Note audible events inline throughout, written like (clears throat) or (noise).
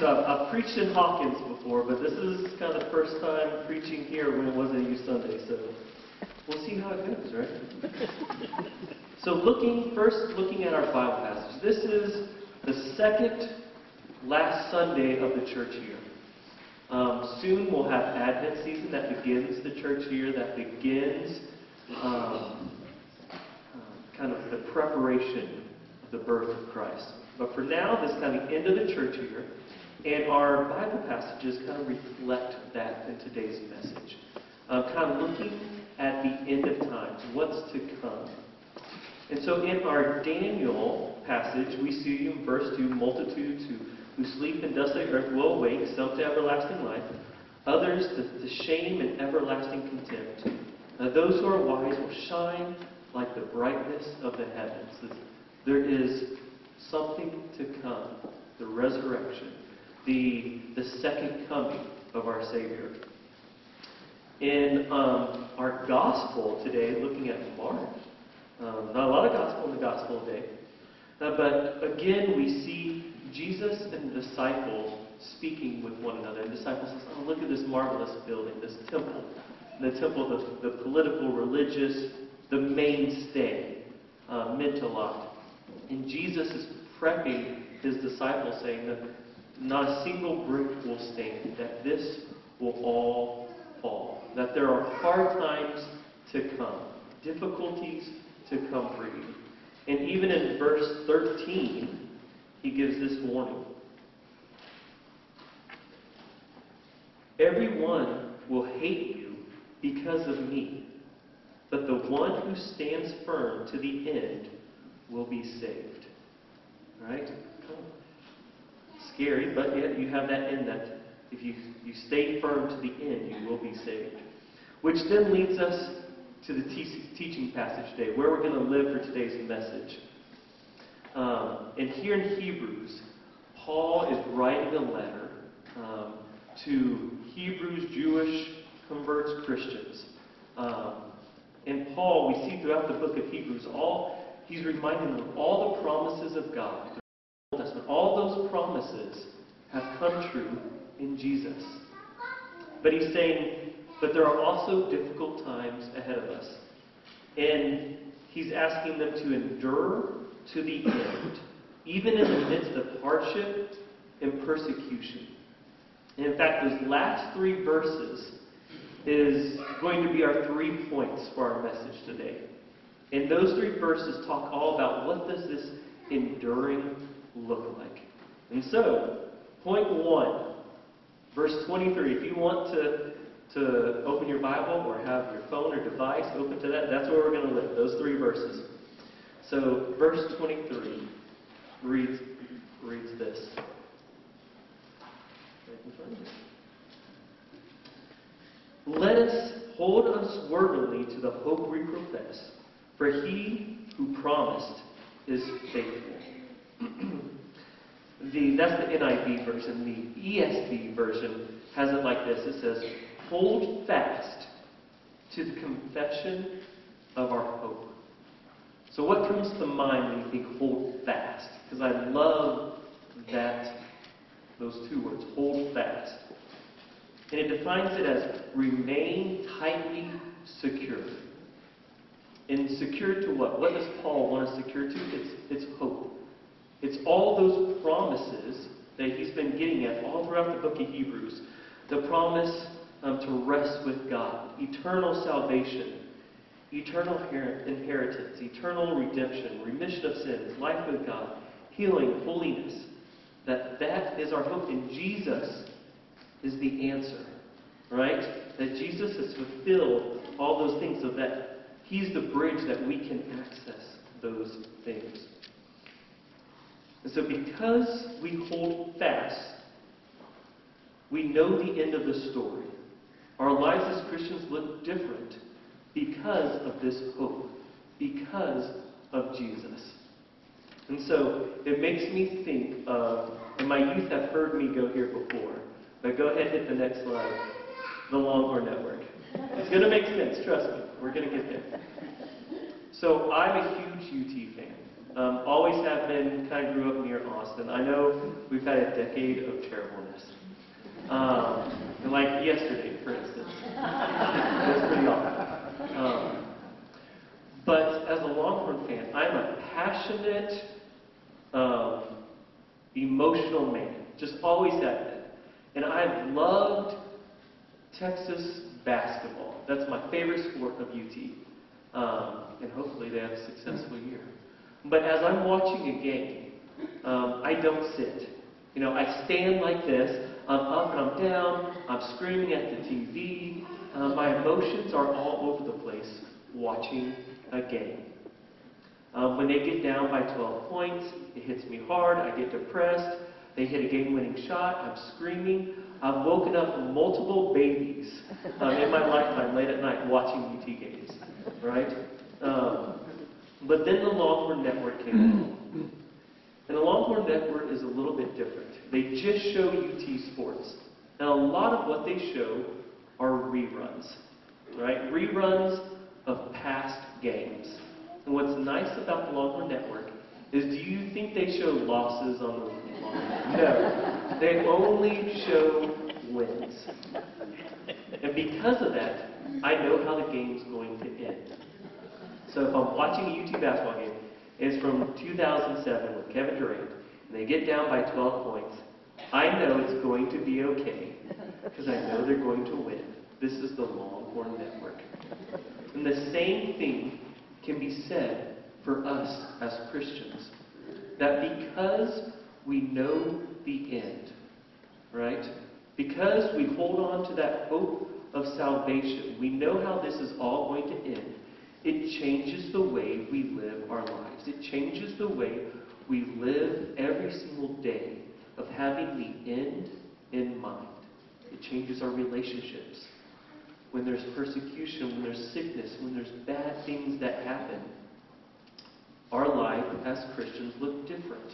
So I've, I've preached in Hawkins before, but this is kind of the first time preaching here when it wasn't a youth Sunday. So we'll see how it goes, right? (laughs) So looking first, looking at our Bible passage. This is the second last Sunday of the church year. Um, soon we'll have Advent season that begins the church year, that begins um, uh, kind of the preparation of the birth of Christ. But for now, this kind of end of the church year, and our Bible passages kind of reflect that in today's message. Uh, kind of looking at the end of times, what's to come. And so in our Daniel passage, we see in verse 2 multitudes who, who sleep in dust of the earth will awake, some to everlasting life, others to, to shame and everlasting contempt. Now, those who are wise will shine like the brightness of the heavens. There is something to come, the resurrection, the, the second coming of our Savior. In um, our gospel today, looking at Mark, um, not a lot of gospel in the gospel today, uh, but again we see Jesus and the disciples speaking with one another. And the disciples says, "Oh, look at this marvelous building, this temple, the temple, the, the political, religious, the mainstay, uh, meant a lot." And Jesus is prepping his disciples, saying that not a single brick will stand, that this will all fall, that there are hard times to come, difficulties to come for you. And even in verse 13, he gives this warning. Everyone will hate you because of me, but the one who stands firm to the end will be saved. Right? Scary, but yet you have that in that if you, you stay firm to the end, you will be saved. Which then leads us to the te- teaching passage today, where we're going to live for today's message. Um, and here in Hebrews, Paul is writing a letter um, to Hebrews, Jewish converts, Christians. Um, and Paul, we see throughout the book of Hebrews, all he's reminding them of all the promises of God. All those promises have come true in Jesus. But he's saying, but there are also difficult times ahead of us. And he's asking them to endure to the end, even in the midst of hardship and persecution. And in fact, those last three verses is going to be our three points for our message today. And those three verses talk all about what does this enduring look like. And so, point one, verse 23, if you want to to open your Bible or have your phone or device open to that, that's where we're going to live, those three verses. So, verse 23 reads, reads this. Let us hold unswervingly to the hope we profess, for he who promised is faithful. (clears throat) that's the NIV version. The ESV version has it like this. It says, hold fast to the confession of our hope. So, what comes to mind when you think hold fast? Because I love that, those two words, hold fast. And it defines it as remain tightly secure. And secure to what? What does Paul want us secure to? It's, it's hope. It's all those promises that he's been getting at all throughout the book of Hebrews. The promise um, to rest with God, eternal salvation, eternal inheritance, eternal redemption, remission of sins, life with God, healing, holiness. That that is our hope, and Jesus is the answer, right? That Jesus has fulfilled all those things, so that He's the bridge that we can access those things. And so, because we hold fast, we know the end of the story. Our lives as Christians look different because of this hope, because of Jesus. And so it makes me think of, and my youth have heard me go here before, but go ahead hit the next slide, the Longhorn Network. It's going to make sense, trust me. We're going to get there. So I'm a huge UT fan. Um, always have been, kind of grew up near Austin. I know we've had a decade of terribleness. Um, and like yesterday, for instance. (laughs) it was pretty awful. Um, but as a Longhorn fan, I'm a passionate, um, emotional man. Just always have been. And I've loved Texas basketball. That's my favorite sport of UT. Um, and hopefully they have a successful year. But as I'm watching a game, um, I don't sit. You know, I stand like this. I'm up and I'm down. I'm screaming at the TV. Uh, my emotions are all over the place watching a game. Um, when they get down by 12 points, it hits me hard. I get depressed. They hit a game-winning shot. I'm screaming. I've woken up multiple babies um, in my (laughs) lifetime late at night watching UT games, right? Um, but then the Longhorn Network came along. Hmm. And the Longhorn Network is a little bit different. They just show UT sports. And a lot of what they show are reruns, right? Reruns of past games. And what's nice about the Longhorn Network is do you think they show losses on the Longhorn? No. They only show wins. And because of that, I know how the game's going to end. So if I'm watching a UT basketball game, it's from 2007 with Kevin Durant, and they get down by 12 points, I know it's going to be okay because I know they're going to win. This is the Longhorn Network. And the same thing can be said for us as Christians. That because we know the end, right? Because we hold on to that hope of salvation, we know how this is all going to end. It changes the way we live our lives. It changes the way we live every single day of having the end in mind. It changes our relationships. When there's persecution, when there's sickness, when there's bad things that happen, our life as Christians look different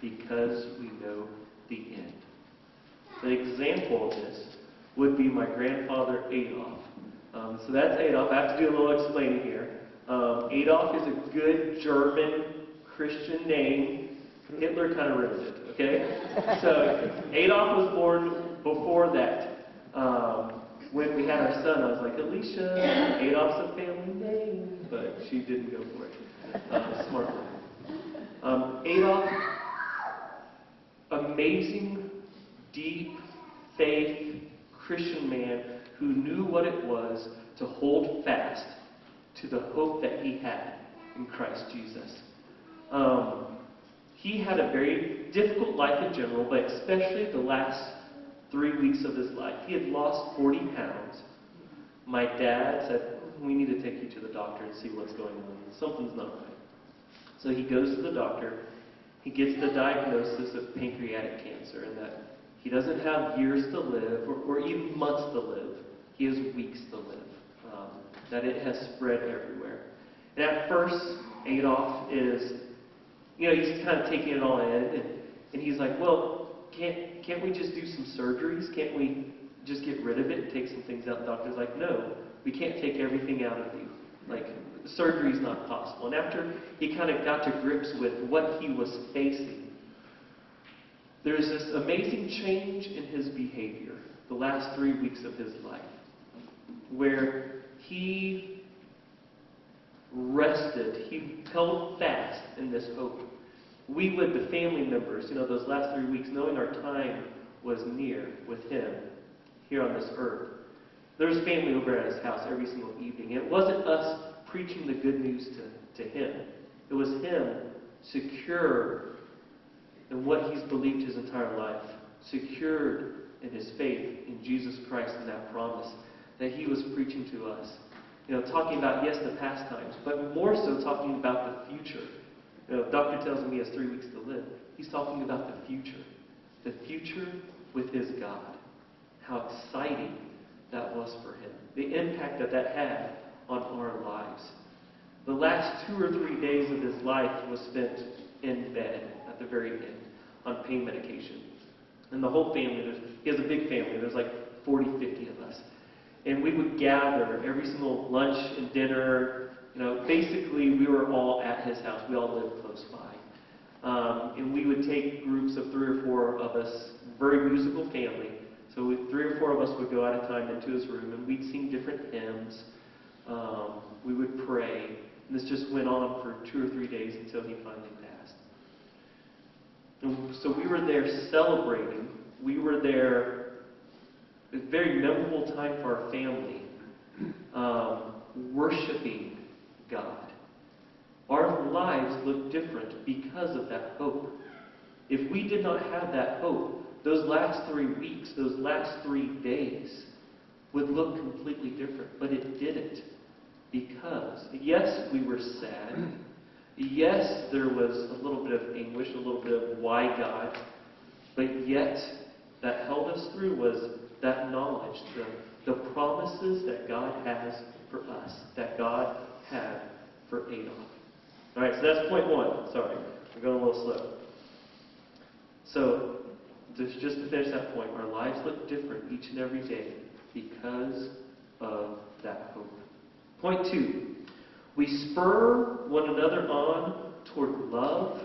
because we know the end. An example of this would be my grandfather Adolf. Um, so that's Adolf. I have to do a little explaining here. Um, Adolf is a good German Christian name. Hitler kind of ruined it, okay? So Adolf was born before that. Um, when we had our son, I was like, Alicia, Adolf's a family name, but she didn't go for it. Uh, smart one. Um, Adolf, amazing, deep faith Christian man who knew what it was to hold fast to the hope that he had in Christ Jesus. Um, he had a very difficult life in general, but especially the last three weeks of his life. He had lost 40 pounds. My dad said, We need to take you to the doctor and see what's going on. Something's not right. So he goes to the doctor. He gets the diagnosis of pancreatic cancer and that he doesn't have years to live or, or even months to live. He has weeks to live. Um, that it has spread everywhere. And at first, Adolf is, you know, he's kind of taking it all in, and, and he's like, well, can't, can't we just do some surgeries? Can't we just get rid of it and take some things out? The doctor's like, no, we can't take everything out of you. Like, surgery's not possible. And after he kind of got to grips with what he was facing, there's this amazing change in his behavior the last three weeks of his life, where he rested, he held fast in this hope. We, with the family members, you know, those last three weeks, knowing our time was near with him here on this earth, there was family over at his house every single evening. It wasn't us preaching the good news to, to him. It was him secure in what he's believed his entire life, secured in his faith in Jesus Christ and that promise that he was preaching to us. You know, talking about, yes, the past times, but more so talking about the future. You know, doctor tells him he has three weeks to live. He's talking about the future. The future with his God. How exciting that was for him. The impact that that had on our lives. The last two or three days of his life was spent in bed at the very end on pain medication. And the whole family, he has a big family, there's like 40, 50 of us. And we would gather every single lunch and dinner, You know, basically, we were all at his house. We all lived close by. Um, and we would take groups of three or four of us, very musical family. So we, three or four of us would go at a time into his room, and we'd sing different hymns. Um, we would pray. And this just went on for two or three days until he finally passed. And so we were there celebrating. We were there a very memorable time for our family, um, worshiping God. Our lives look different because of that hope. If we did not have that hope, those last three weeks, those last three days would look completely different. But it didn't. Because, yes, we were sad. Yes, there was a little bit of anguish, a little bit of why God. But yet, that held us through was that knowledge, the, the promises that God has for us, that God had for Adolf. All right, so that's point one. Sorry, we're going a little slow. So, just, just to finish that point, our lives look different each and every day because of that hope. Point two, we spur one another on toward love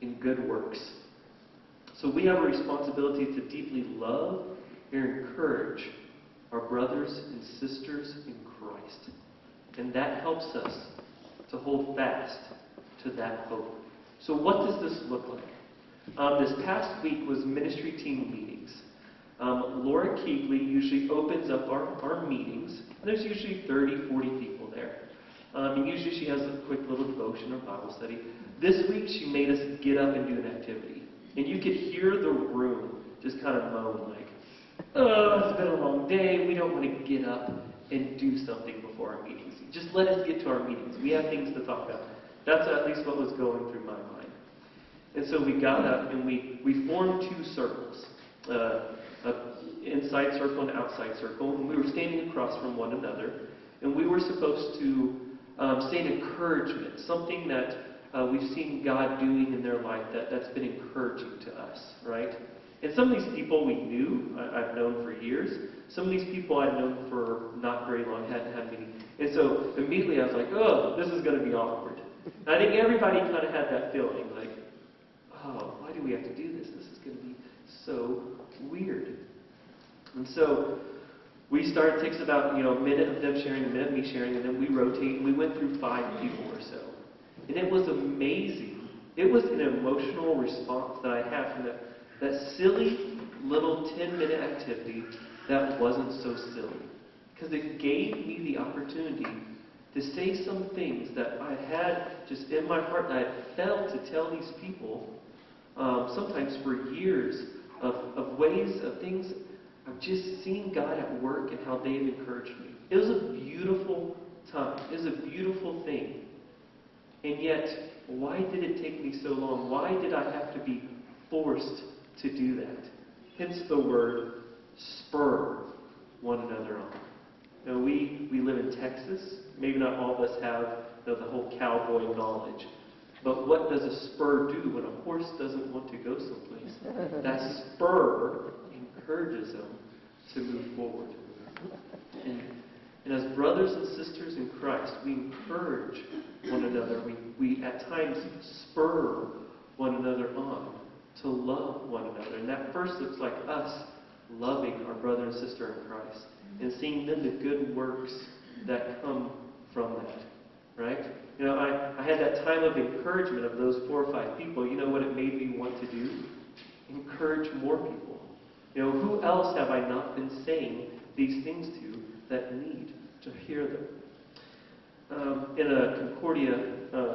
and good works. So we have a responsibility to deeply love and encourage our brothers and sisters in Christ. And that helps us to hold fast to that hope. So what does this look like? Um, this past week was ministry team meetings. Um, Laura Keegley usually opens up our, our meetings. There's usually 30, 40 people there. Um, and usually she has a quick little devotion or Bible study. This week she made us get up and do an activity. And you could hear the room just kind of moan like, oh, it's been a long day. We don't want to get up and do something before our meetings. Just let us get to our meetings. We have things to talk about. That's at least what was going through my mind. And so we got up and we, we formed two circles. Uh, an inside circle and outside circle, and we were standing across from one another, and we were supposed to um, say an encouragement, something that uh, we've seen God doing in their life that, that's been encouraging to us, right? And some of these people we knew, I, I've known for years. Some of these people I've known for not very long, hadn't had many. And so immediately I was like, oh, this is going to be awkward. And I think everybody kind of had that feeling, like, oh, why do we have to do this? This is going to be so weird. And so we started, takes about, you know, a minute of them sharing, a minute of me sharing, and then we rotate, and we went through five people or so. And it was amazing. It was an emotional response that I had from that, that silly little 10-minute activity that wasn't so silly. Because it gave me the opportunity to say some things that I had just in my heart that I felt to tell these people, um, sometimes for years, of, of ways, of things I've just seen God at work and how they've encouraged me. It was a beautiful time. It was a beautiful thing. And yet, why did it take me so long? Why did I have to be forced to do that? Hence the word spur one another on. Now, we, we live in Texas. Maybe not all of us have you know, the whole cowboy knowledge. But what does a spur do when a horse doesn't want to go someplace? That spur encourages them to move forward. And, and as brothers and sisters in Christ, we encourage one another. We, we at times spur one another on to love one another. And that first looks like us loving our brother and sister in Christ and seeing then the good works that come from that. Right? You know, I, I had that time of encouragement of those four or five people. You know what it made me want to do? Encourage more people. You know, who else have I not been saying these things to that need to hear them? Um, in a Concordia uh,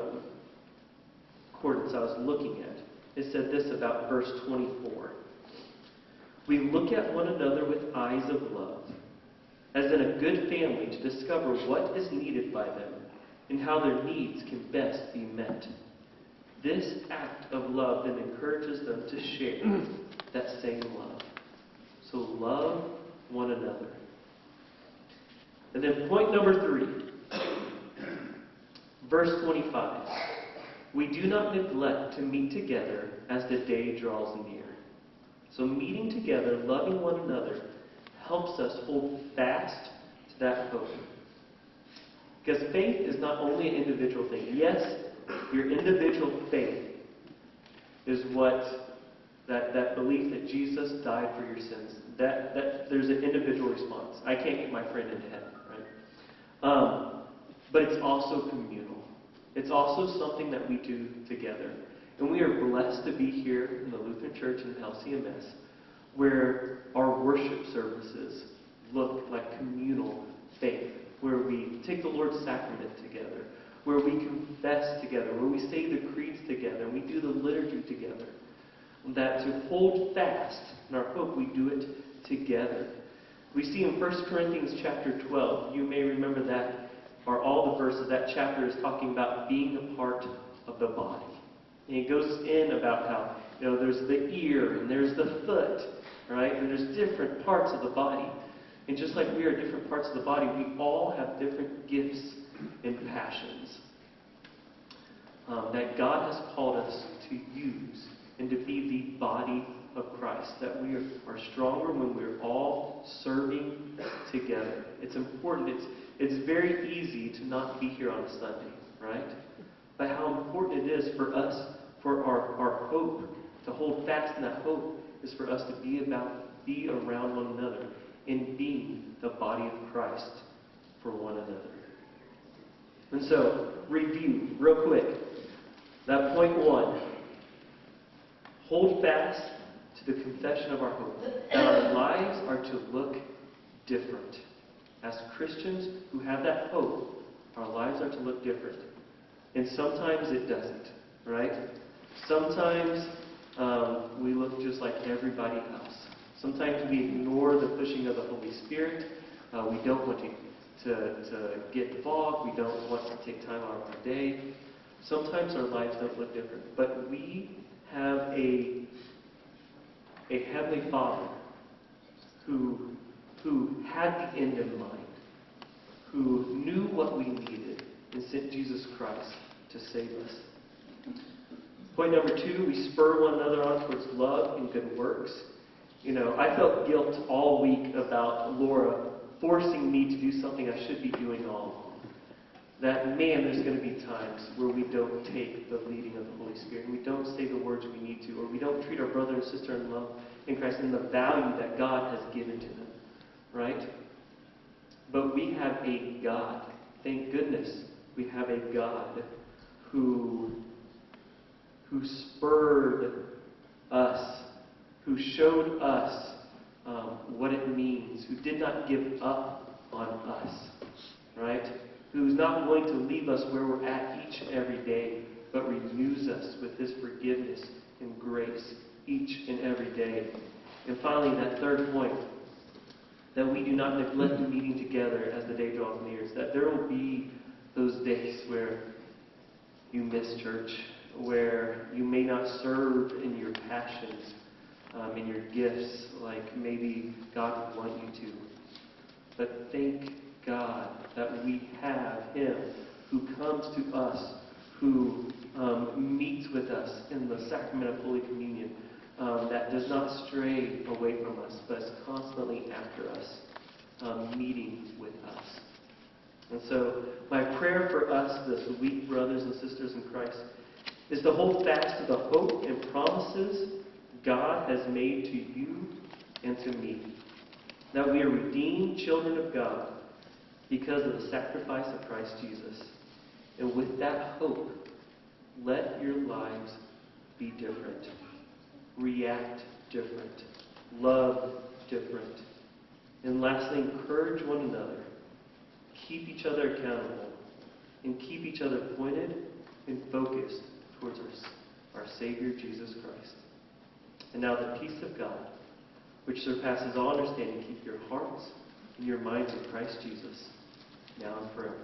concordance I was looking at, it said this about verse 24. We look at one another with eyes of love, as in a good family to discover what is needed by them and how their needs can best be met. This act of love then encourages them to share that same love. So love one another. And then point number three, verse 25. We do not neglect to meet together as the day draws near. So meeting together, loving one another, helps us hold fast to that hope. Because faith is not only an individual thing. Yes, your individual faith is what that, that belief that Jesus died for your sins. That, that there's an individual response. I can't get my friend into heaven, right? Um, but it's also communal. It's also something that we do together. And we are blessed to be here in the Lutheran Church in LCMS, where our worship services look like communal faith, where we take the Lord's sacrament together, where we confess together, where we say the creeds together, and we do the liturgy together. That to hold fast in our hope, we do it together. We see in 1 Corinthians chapter 12, you may remember that, or all the verses, that chapter is talking about being a part of the body. And it goes in about how, you know, there's the ear and there's the foot, right? And there's different parts of the body. And just like we are different parts of the body, we all have different gifts and passions um, that God has called us to use and to be the body of Christ. That we are, are stronger when we're all serving together. It's important. It's, it's very easy to not be here on a Sunday, right? But how important it is for us, for our, our hope, to hold fast in that hope, is for us to be about, be around one another in being the body of Christ for one another. And so, review real quick. That point one. Hold fast to the confession of our hope. That our lives are to look different. As Christians who have that hope, our lives are to look different. And sometimes it doesn't, right? Sometimes um, we look just like everybody else. Sometimes we ignore the pushing of the Holy Spirit. Uh, we don't want to, to, to get involved. We don't want to take time out of our day. Sometimes our lives don't look different. But we have a, a Heavenly Father who, who had the end in mind, who knew what we needed, and sent Jesus Christ to save us. Point number two, we spur one another on towards love and good works. You know, I felt guilt all week about Laura forcing me to do something I should be doing all along. That, man, there's going to be times where we don't take the leading of the Holy Spirit, and we don't say the words we need to, or we don't treat our brother and sister in love in Christ in the value that God has given to them, right? But we have a God, thank goodness, we have a God who, who spurred us who showed us um, what it means, who did not give up on us, right? Who's not going to leave us where we're at each and every day, but renews us with his forgiveness and grace each and every day. And finally, that third point, that we do not neglect meeting together as the day draws near, that there will be those days where you miss church, where you may not serve in your passions, um, in your gifts like maybe God would want you to. But thank God that we have Him who comes to us, who um, meets with us in the sacrament of Holy Communion, um, that does not stray away from us, but is constantly after us, um, meeting with us. And so, my prayer for us this week, brothers and sisters in Christ, is to hold fast to the hope and promises God has made to you and to me. That we are redeemed children of God because of the sacrifice of Christ Jesus. And with that hope, let your lives be different. React different. Love different. And lastly, encourage one another. Keep each other accountable. And keep each other pointed and focused towards our, our Savior, Jesus Christ. And now the peace of God, which surpasses all understanding, keep your hearts and your minds in Christ Jesus, now and forever.